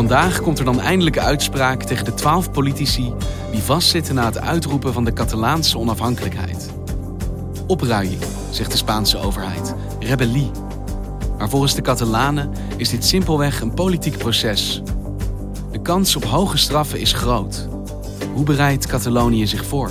Vandaag komt er dan eindelijk uitspraak tegen de twaalf politici die vastzitten na het uitroepen van de Catalaanse onafhankelijkheid. Opruiing, zegt de Spaanse overheid. Rebellie. Maar volgens de Catalanen is dit simpelweg een politiek proces. De kans op hoge straffen is groot. Hoe bereidt Catalonië zich voor?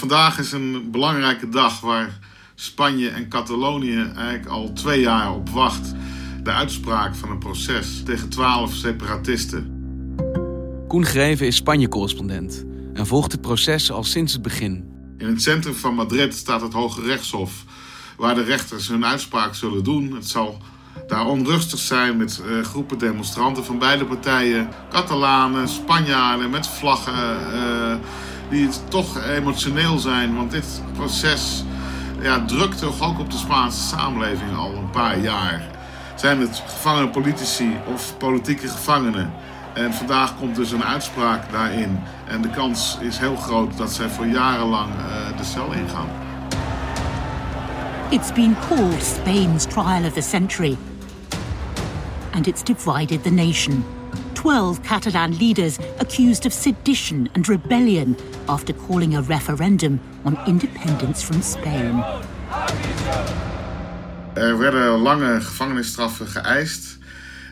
Vandaag is een belangrijke dag waar Spanje en Catalonië eigenlijk al twee jaar op wacht. De uitspraak van een proces tegen twaalf separatisten. Koen Greven is Spanje-correspondent en volgt het proces al sinds het begin. In het centrum van Madrid staat het Hoge Rechtshof, waar de rechters hun uitspraak zullen doen. Het zal daar onrustig zijn met uh, groepen demonstranten van beide partijen. Catalanen, Spanjaarden met vlaggen. Uh, die toch emotioneel zijn. Want dit proces ja, drukt toch ook op de Spaanse samenleving al een paar jaar. Zijn het gevangene politici of politieke gevangenen? En vandaag komt dus een uitspraak daarin. En de kans is heel groot dat zij voor jarenlang uh, de cel ingaan. It's been called Spain's trial of the century. And it's divided the nation. 12 Catalan leaders accused of sedition and rebellion after calling a referendum on independence from Spain. Er werden lange gevangenisstraffen geëist.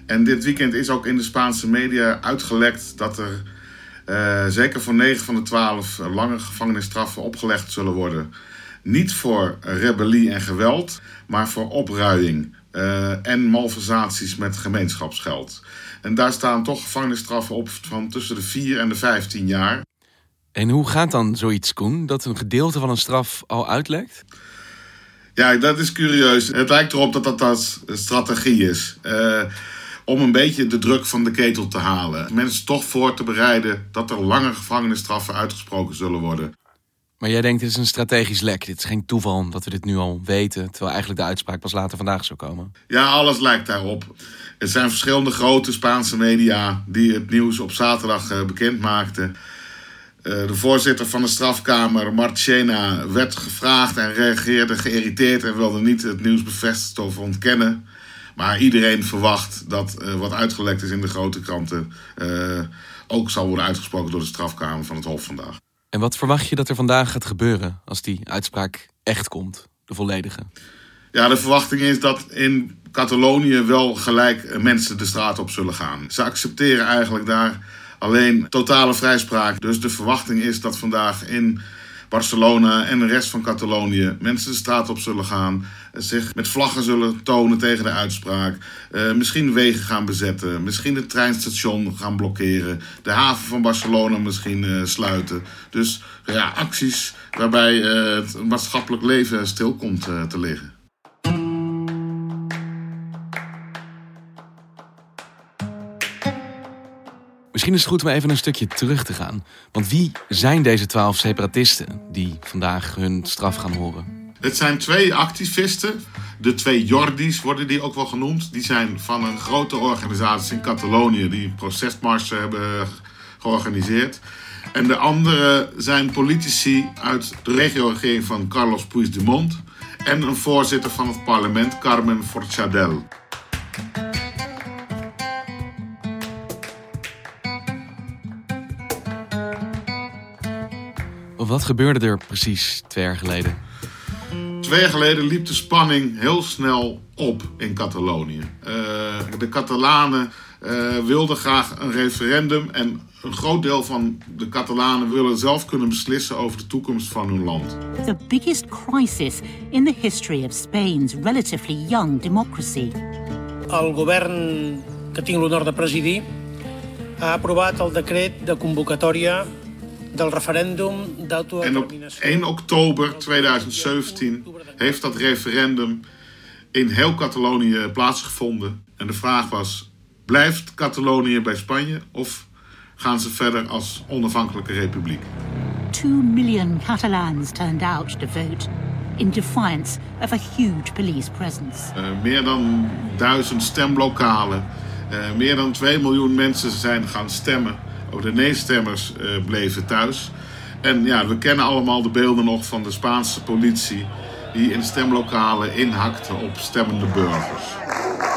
En dit weekend is ook in de Spaanse media uitgelekt dat er uh, zeker voor 9 van de 12 lange gevangenisstraffen opgelegd zullen worden. Niet voor rebellie en geweld, maar voor opruiing uh, en malversaties met gemeenschapsgeld. En daar staan toch gevangenisstraffen op van tussen de 4 en de 15 jaar. En hoe gaat dan zoiets, Koen? Dat een gedeelte van een straf al uitlekt? Ja, dat is curieus. Het lijkt erop dat dat, dat een strategie is. Uh, om een beetje de druk van de ketel te halen. Mensen toch voor te bereiden dat er lange gevangenisstraffen uitgesproken zullen worden. Maar jij denkt, dit is een strategisch lek. Dit is geen toeval dat we dit nu al weten. Terwijl eigenlijk de uitspraak pas later vandaag zou komen. Ja, alles lijkt daarop. Er zijn verschillende grote Spaanse media die het nieuws op zaterdag uh, bekend maakten. Uh, de voorzitter van de strafkamer, Marchena, werd gevraagd en reageerde geïrriteerd en wilde niet het nieuws bevestigen of ontkennen. Maar iedereen verwacht dat uh, wat uitgelekt is in de grote kranten ook zal worden uitgesproken door de strafkamer van het Hof vandaag. En wat verwacht je dat er vandaag gaat gebeuren als die uitspraak echt komt, de volledige? Ja, de verwachting is dat in Catalonië wel gelijk mensen de straat op zullen gaan. Ze accepteren eigenlijk daar alleen totale vrijspraak. Dus de verwachting is dat vandaag in Barcelona en de rest van Catalonië mensen de straat op zullen gaan. Zich met vlaggen zullen tonen tegen de uitspraak. Uh, misschien wegen gaan bezetten. Misschien het treinstation gaan blokkeren. De haven van Barcelona misschien uh, sluiten. Dus ja, acties waarbij het maatschappelijk leven stil komt te liggen. Misschien is het goed om even een stukje terug te gaan. Want wie zijn deze twaalf separatisten die vandaag hun straf gaan horen? Het zijn twee activisten. De twee Jordis worden die ook wel genoemd. Die zijn van een grote organisatie in Catalonië die procesmarsen hebben georganiseerd. En de andere zijn politici uit de regio-regering van Carlos Puigdemont en een voorzitter van het parlement, Carmen Forcadell. Wat gebeurde er precies twee jaar geleden? Twee jaar geleden liep de spanning heel snel op in Catalonië. Uh, de Catalanen uh, wilden graag een referendum en een groot deel van de Catalanen willen zelf kunnen beslissen over de toekomst van hun land. The biggest crisis in the history of Spain's relatively young democracy. El govern que tinc l'honor de presidir ha aprovat el decret de convocatòria del referèndum En op d'autodeterminació. 1 oktober 2017 heeft dat referendum in heel Catalonië plaatsgevonden. En de vraag was: blijft Catalonië bij Spanje of gaan ze verder als onafhankelijke republiek? Two million Catalans turned out to vote in defiance of a huge police presence. Eh, meer dan duizend stemlokalen. Eh, meer dan 2 miljoen mensen zijn gaan stemmen. Ook de nee-stemmers eh, bleven thuis. En ja, we kennen allemaal de beelden nog van de Spaanse politie die in stemlokalen inhakte op stemmende burgers.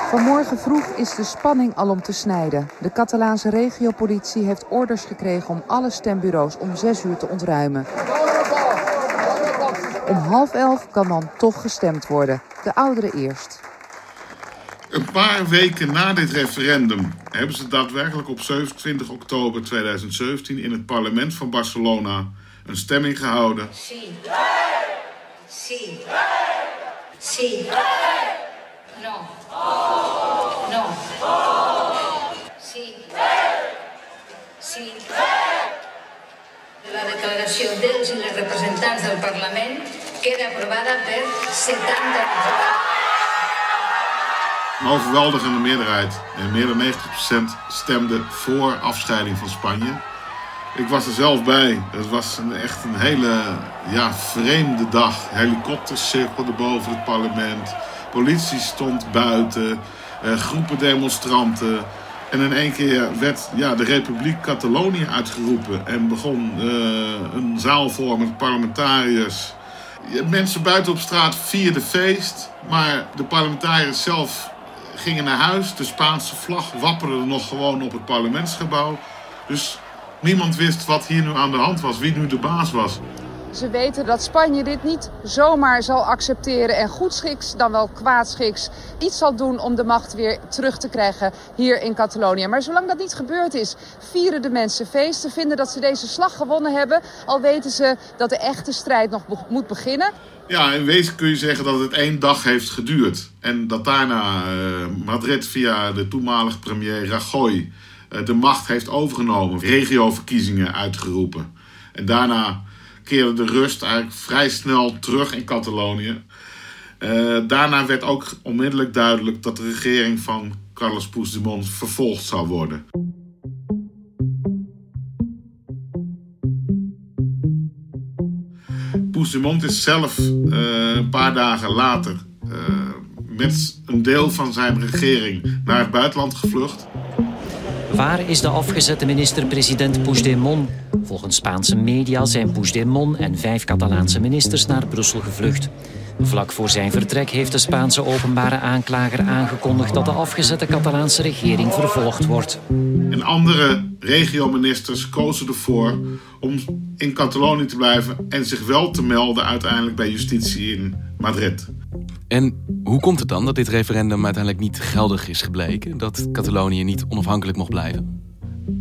Vanmorgen vroeg is de spanning al om te snijden. De Catalaanse regiopolitie heeft orders gekregen om alle stembureaus om 6 uur te ontruimen. Om half elf kan dan toch gestemd worden. De ouderen eerst. Een paar weken na dit referendum hebben ze daadwerkelijk op 27 oktober 2017 in het parlement van Barcelona een stemming gehouden. Sí. Sí. Sí. No. No. Sí. Sí. La declaració dels i les representants del Parlament queda aprovada per 70 Een overweldigende meerderheid, en meer dan 90% stemde voor afscheiding van Spanje. Ik was er zelf bij. Het was een, echt een hele ja, vreemde dag. Helikopters cirkelden boven het parlement. Politie stond buiten. eh, groepen demonstranten. En in één keer werd ja, de Republiek Catalonië uitgeroepen. En begon eh, een zaal vol met parlementariërs. Mensen buiten op straat vierden feest. Maar de parlementariërs zelf gingen naar huis. De Spaanse vlag wapperde nog gewoon op het parlementsgebouw. Dus niemand wist wat hier nu aan de hand was, wie nu de baas was. Ze weten dat Spanje dit niet zomaar zal accepteren en goedschiks, dan wel kwaadschiks, iets zal doen om de macht weer terug te krijgen hier in Catalonië. Maar zolang dat niet gebeurd is, vieren de mensen feesten, vinden dat ze deze slag gewonnen hebben, al weten ze dat de echte strijd nog moet beginnen. Ja, in wezen kun je zeggen dat het één dag heeft geduurd. En dat daarna eh, Madrid via de toenmalige premier Rajoy eh, de macht heeft overgenomen. Regioverkiezingen uitgeroepen. En daarna keerde de rust eigenlijk vrij snel terug in Catalonië. Eh, daarna werd ook onmiddellijk duidelijk dat de regering van Carlos Puigdemont vervolgd zou worden. Puigdemont is zelf eh, een paar dagen later eh, met een deel van zijn regering naar het buitenland gevlucht. Waar is de afgezette minister-president Puigdemont? Volgens Spaanse media zijn Puigdemont en vijf Catalaanse ministers naar Brussel gevlucht. Vlak voor zijn vertrek heeft de Spaanse openbare aanklager aangekondigd dat de afgezette Catalaanse regering vervolgd wordt. En andere regioministers kozen ervoor om in Catalonië te blijven en zich wel te melden uiteindelijk bij justitie in Madrid. En hoe komt het dan dat dit referendum uiteindelijk niet geldig is gebleken? Dat Catalonië niet onafhankelijk mocht blijven?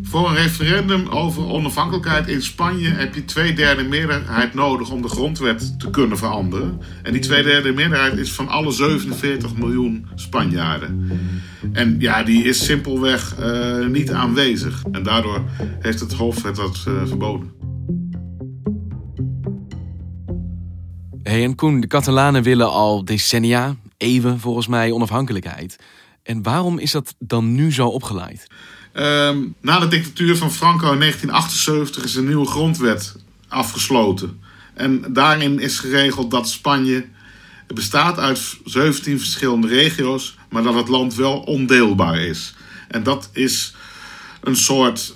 Voor een referendum over onafhankelijkheid in Spanje heb je twee derde meerderheid nodig om de grondwet te kunnen veranderen. En die twee derde meerderheid is van alle 47 miljoen Spanjaarden. En ja, die is simpelweg eh, niet aanwezig. En daardoor heeft het Hof het dat eh, verboden. Hey, en Koen, de Catalanen willen al decennia, eeuwen volgens mij, onafhankelijkheid. En waarom is dat dan nu zo opgeleid? Ehm, na de dictatuur van Franco in 1978 is een nieuwe grondwet afgesloten. En daarin is geregeld dat Spanje bestaat uit 17 verschillende regio's, maar dat het land wel ondeelbaar is. En dat is een soort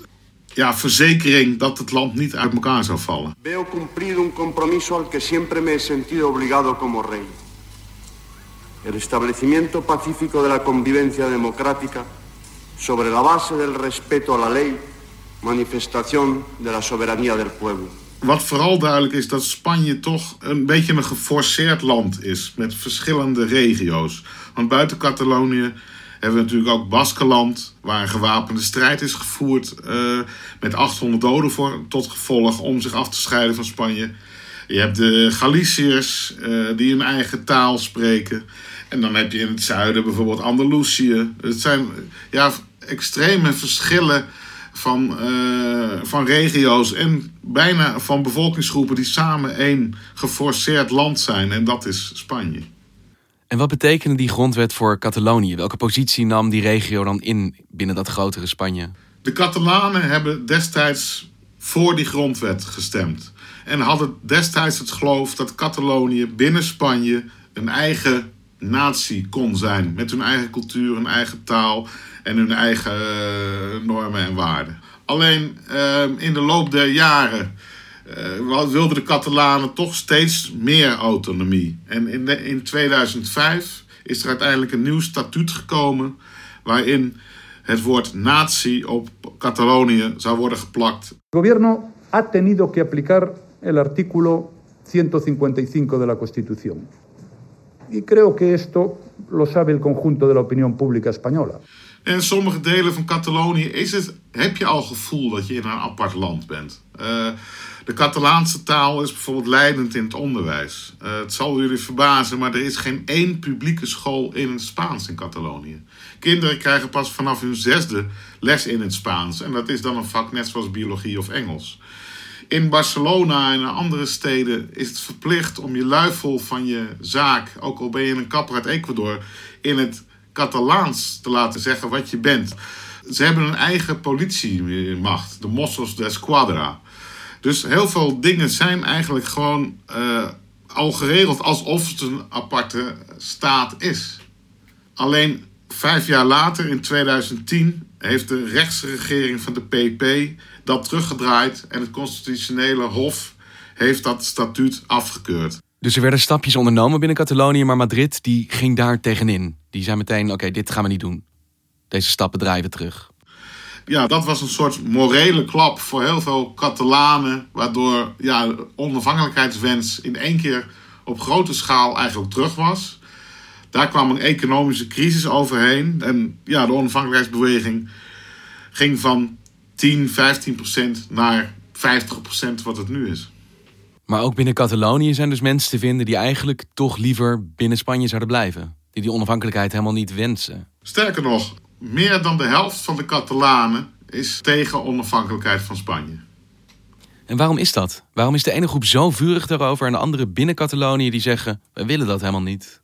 ja, verzekering dat het land niet uit elkaar zou vallen. Veo cumplido un compromiso al que siempre me he sentido obligado como rey. El establecimiento pacífico de la convivencia democrática sobre la base del respeto a la ley, manifestación de la soberanía del pueblo. Wat vooral duidelijk is dat Spanje toch een beetje een geforceerd land is met verschillende regio's. Want buiten Catalonië hebben natuurlijk ook Baskeland, waar een gewapende strijd is gevoerd eh, met 800 doden voor, tot gevolg om zich af te scheiden van Spanje. Je hebt de Galiciërs eh, die een eigen taal spreken. En dan heb je in het zuiden bijvoorbeeld Andalusië. Het zijn ja, extreme verschillen van, uh, van regio's en bijna van bevolkingsgroepen die samen één geforceerd land zijn. En dat is Spanje. En wat betekende die grondwet voor Catalonië? Welke positie nam die regio dan in binnen dat grotere Spanje? De Catalanen hebben destijds voor die grondwet gestemd. En hadden destijds het geloof dat Catalonië binnen Spanje een eigen natie kon zijn. Met hun eigen cultuur, hun eigen taal en hun eigen uh, normen en waarden. Alleen uh, in de loop der jaren uh, wilden de Catalanen toch steeds meer autonomie. En in, de, in 2005 is er uiteindelijk een nieuw statuut gekomen waarin het woord natie op Catalonië zou worden geplakt. Het gobierno ha tenido que aplicar el artículo 155 de la Constitución. Y creo que esto lo sabe el conjunto de la opinión pública española. In sommige delen van Catalonië is het, heb je al gevoel dat je in een apart land bent. Uh, de Catalaanse taal is bijvoorbeeld leidend in het onderwijs. Uh, het zal jullie verbazen, maar er is geen één publieke school in het Spaans in Catalonië. Kinderen krijgen pas vanaf hun zesde les in het Spaans. En dat is dan een vak net zoals biologie of Engels. In Barcelona en andere steden is het verplicht om je luifel van je zaak, ook al ben je een kapper uit Ecuador, in het Catalaans te laten zeggen wat je bent. Ze hebben een eigen politiemacht, de Mossos de. Dus heel veel dingen zijn eigenlijk gewoon uh, al geregeld alsof het een aparte staat is. Alleen vijf jaar later, in 2010, heeft de rechtse regering van de PP dat teruggedraaid en het constitutionele hof heeft dat statuut afgekeurd. Dus er werden stapjes ondernomen binnen Catalonië, maar Madrid die ging daar tegenin. Die zei meteen: oké, dit gaan we niet doen. Deze stappen draaien we terug. Ja, dat was een soort morele klap voor heel veel Catalanen, waardoor ja, onafhankelijkheidswens in één keer op grote schaal eigenlijk terug was. Daar kwam een economische crisis overheen en ja, de onafhankelijkheidsbeweging ging van 10, 15 procent naar 50 procent wat het nu is. Maar ook binnen Catalonië zijn dus mensen te vinden die eigenlijk toch liever binnen Spanje zouden blijven. Die die onafhankelijkheid helemaal niet wensen. Sterker nog, meer dan de helft van de Catalanen is tegen onafhankelijkheid van Spanje. En waarom is dat? Waarom is de ene groep zo vurig daarover en de andere binnen Catalonië die zeggen: we willen dat helemaal niet?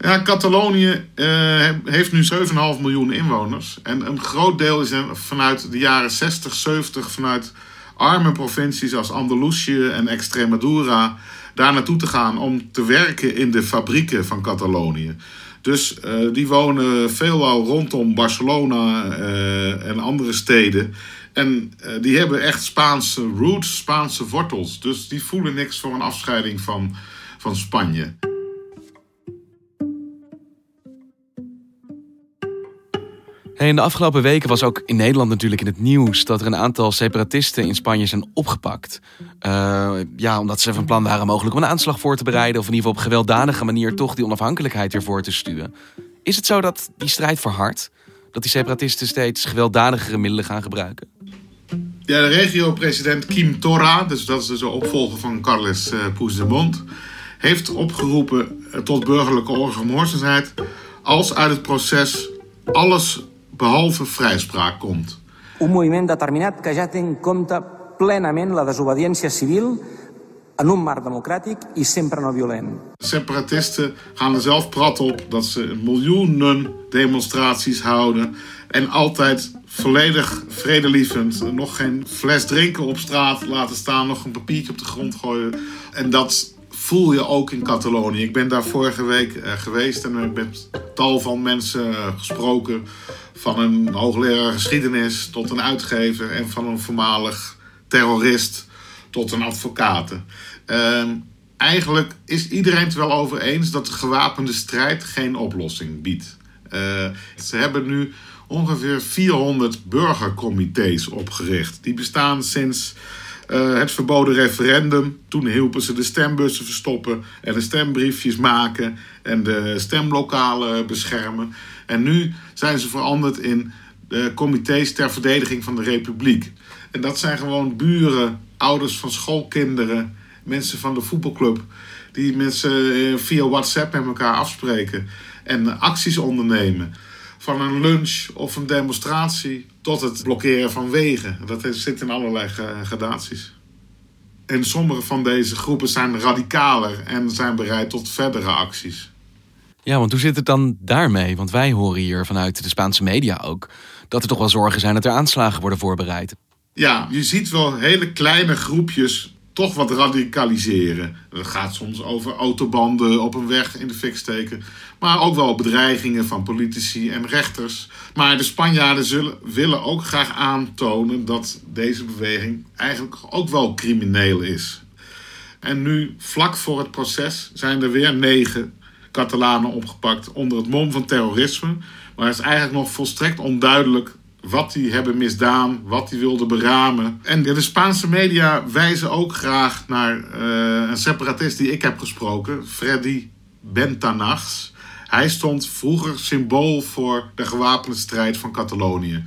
Ja, Catalonië uh, heeft nu 7,5 miljoen inwoners. En een groot deel is vanuit de jaren 60, 70, vanuit arme provincies als Andalusië en Extremadura daar naartoe te gaan om te werken in de fabrieken van Catalonië. Dus uh, die wonen veelal rondom Barcelona uh, en andere steden. En uh, die hebben echt Spaanse roots, Spaanse wortels. Dus die voelen niks voor een afscheiding van, van Spanje. In de afgelopen weken was ook in Nederland natuurlijk in het nieuws dat er een aantal separatisten in Spanje zijn opgepakt. Uh, ja, omdat ze van plan waren mogelijk om een aanslag voor te bereiden, of in ieder geval op gewelddadige manier toch die onafhankelijkheid ervoor te stuwen. Is het zo dat die strijd verhardt? Dat die separatisten steeds gewelddadigere middelen gaan gebruiken? Ja, de regio-president Kim Torra, dus dat is dus de opvolger van Carles uh, Puigdemont, heeft opgeroepen tot burgerlijke ongehoorzaamheid als uit het proces alles behalve vrijspraak komt. Un moviment determinat que ja té en compte plenament la desobediència civil en un marc democràtic i sempre no violent. Separatisten gaan er zelf prat op dat ze miljoenen demonstraties houden en altijd volledig vredelievend nog geen fles drinken op straat laten staan, nog een papiertje op de grond gooien. En dat voel je ook in Catalonië. Ik ben daar vorige week uh, geweest en heb met tal van mensen uh, gesproken van een hoogleraar geschiedenis tot een uitgever en van een voormalig terrorist tot een advocaat. Uh, eigenlijk is iedereen het wel over eens dat de gewapende strijd geen oplossing biedt. Uh, ze hebben nu ongeveer 400 burgercomité's opgericht. Die bestaan sinds uh, het verboden referendum. Toen hielpen ze de stembussen verstoppen en de stembriefjes maken en de stemlokalen beschermen. En nu zijn ze veranderd in de comité's ter verdediging van de republiek. En dat zijn gewoon buren, ouders van schoolkinderen, mensen van de voetbalclub. Die mensen eh, via WhatsApp met elkaar afspreken en acties ondernemen. Van een lunch of een demonstratie tot het blokkeren van wegen. Dat zit in allerlei gradaties. En sommige van deze groepen zijn radicaler en zijn bereid tot verdere acties. Ja, want hoe zit het dan daarmee? Want wij horen hier vanuit de Spaanse media ook dat er toch wel zorgen zijn dat er aanslagen worden voorbereid. Ja, je ziet wel hele kleine groepjes toch wat radicaliseren. Dat gaat soms over autobanden op een weg in de fik steken. Maar ook wel bedreigingen van politici en rechters. Maar de Spanjaarden zullen, willen ook graag aantonen dat deze beweging eigenlijk ook wel crimineel is. En nu, vlak voor het proces, zijn er weer negen Catalanen opgepakt onder het mom van terrorisme. Maar het is eigenlijk nog volstrekt onduidelijk wat die hebben misdaan, wat die wilden beramen. En de Spaanse media wijzen ook graag naar uh, een separatist die ik heb gesproken, Freddy Bentanax. Hij stond vroeger symbool voor de gewapende strijd van Catalonië.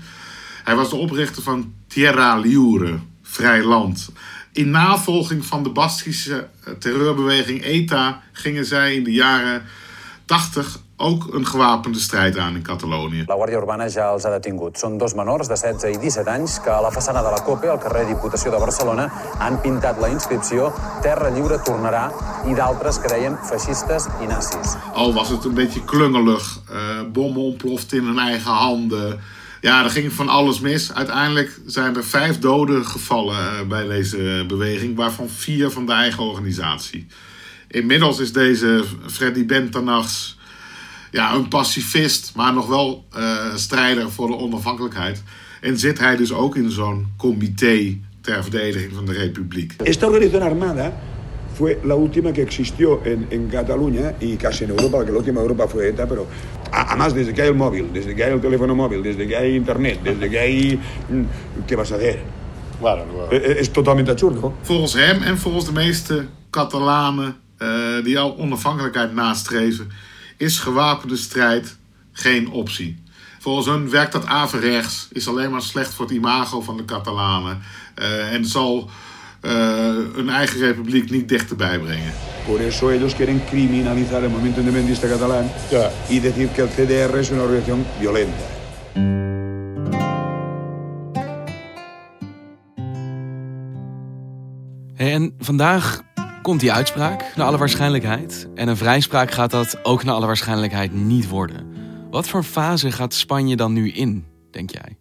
Hij was de oprichter van Tierra Liure, vrij land. In navolging van de Baskische terreurbeweging ETA gingen zij in de jaren 80 ook een gewapende strijd aan in Catalonië. La Guàrdia Urbana ja els ha detingut. Són dos menors de 16 i 17 anys que a la façana de la COPE, al carrer Diputació de Barcelona, han pintat la inscripció Terra Lliure tornarà i d'altres que deien feixistes i nazis. Al was het een beetje klungelig, uh, bommen ontploft in hun eigen handen. Ja, er ging van alles mis. Uiteindelijk zijn er vijf doden gevallen uh, bij deze beweging, waarvan vier van de eigen organisatie. Inmiddels is deze Freddy Bentanachs ja, een pacifist, maar nog wel uh, strijder voor de onafhankelijkheid. En zit hij dus ook in zo'n comité ter verdediging van de republiek. Esta organización armada fue la última que existió en, en Cataluña y casi en Europa, porque la última Europa fue ETA, pero además desde que hay el móvil, desde que hay el teléfono móvil, desde que hay internet, desde que hay... Mm, ¿Qué vas a hacer? Claro, claro. Es totalmente absurdo. Volgens hem en volgens de meeste Catalanen uh, die al onafhankelijkheid nastreven is gewapende strijd geen optie. Volgens hun werkt dat averechts, is alleen maar slecht voor het imago van de Catalanen uh, en zal uh, hun eigen republiek niet dichterbij brengen. Por eso ellos quieren criminalizar el movimiento independentista catalán ja. y decir que el CDR es una organización violenta. En vandaag komt die uitspraak, naar alle waarschijnlijkheid. En een vrijspraak gaat dat ook naar alle waarschijnlijkheid niet worden. Wat voor fase gaat Spanje dan nu in, denk jij?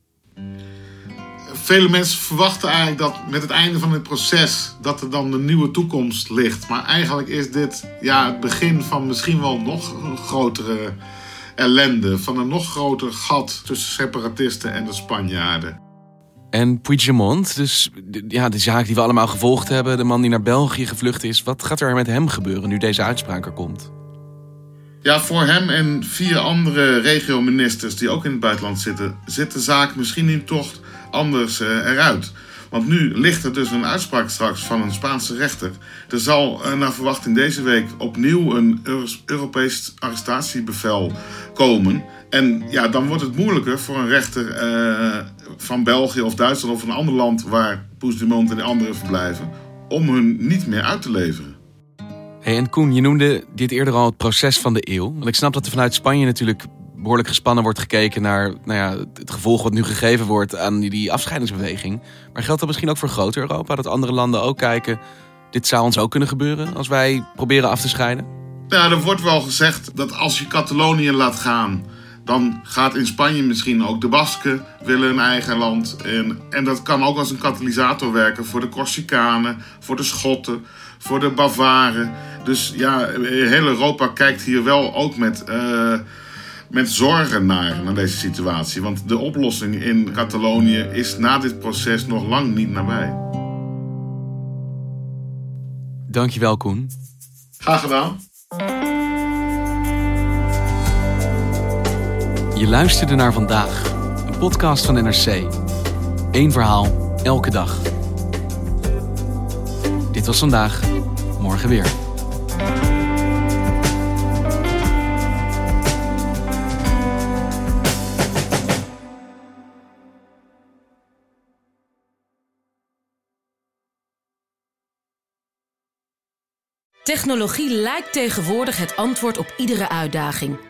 Vele mensen verwachten eigenlijk dat met het einde van het proces dat er dan een nieuwe toekomst ligt. Maar eigenlijk is dit ja, het begin van misschien wel nog grotere ellende. Van een nog groter gat tussen separatisten en de Spanjaarden. En Puigdemont, dus ja, de zaak die we allemaal gevolgd hebben, de man die naar België gevlucht is. Wat gaat er met hem gebeuren nu deze uitspraak er komt? Ja, voor hem en vier andere regio-ministers die ook in het buitenland zitten, zit de zaak misschien niet toch anders uh, eruit. Want nu ligt er dus een uitspraak straks van een Spaanse rechter. Er zal uh, naar verwachting deze week opnieuw een Europees arrestatiebevel komen. En ja, dan wordt het moeilijker voor een rechter uh, van België of Duitsland of een ander land waar Puigdemont en de anderen verblijven, om hun niet meer uit te leveren. Hey, en Koen, je noemde dit eerder al het proces van de eeuw. Want ik snap dat er vanuit Spanje natuurlijk behoorlijk gespannen wordt gekeken naar nou ja, het gevolg wat nu gegeven wordt aan die afscheidingsbeweging. Maar geldt dat misschien ook voor groter Europa? Dat andere landen ook kijken, dit zou ons ook kunnen gebeuren als wij proberen af te scheiden? Ja, er wordt wel gezegd dat als je Catalonië laat gaan, dan gaat in Spanje misschien ook de Basken willen een eigen land. En, en dat kan ook als een katalysator werken voor de Corsicanen, voor de Schotten, voor de Bavaren. Dus ja, heel Europa kijkt hier wel ook met, uh, met zorgen naar, naar deze situatie. Want de oplossing in Catalonië is na dit proces nog lang niet nabij. Dankjewel, Koen. Graag gedaan. Je luisterde naar vandaag, een podcast van NRC. Eén verhaal, elke dag. Dit was vandaag, morgen weer. Technologie lijkt tegenwoordig het antwoord op iedere uitdaging.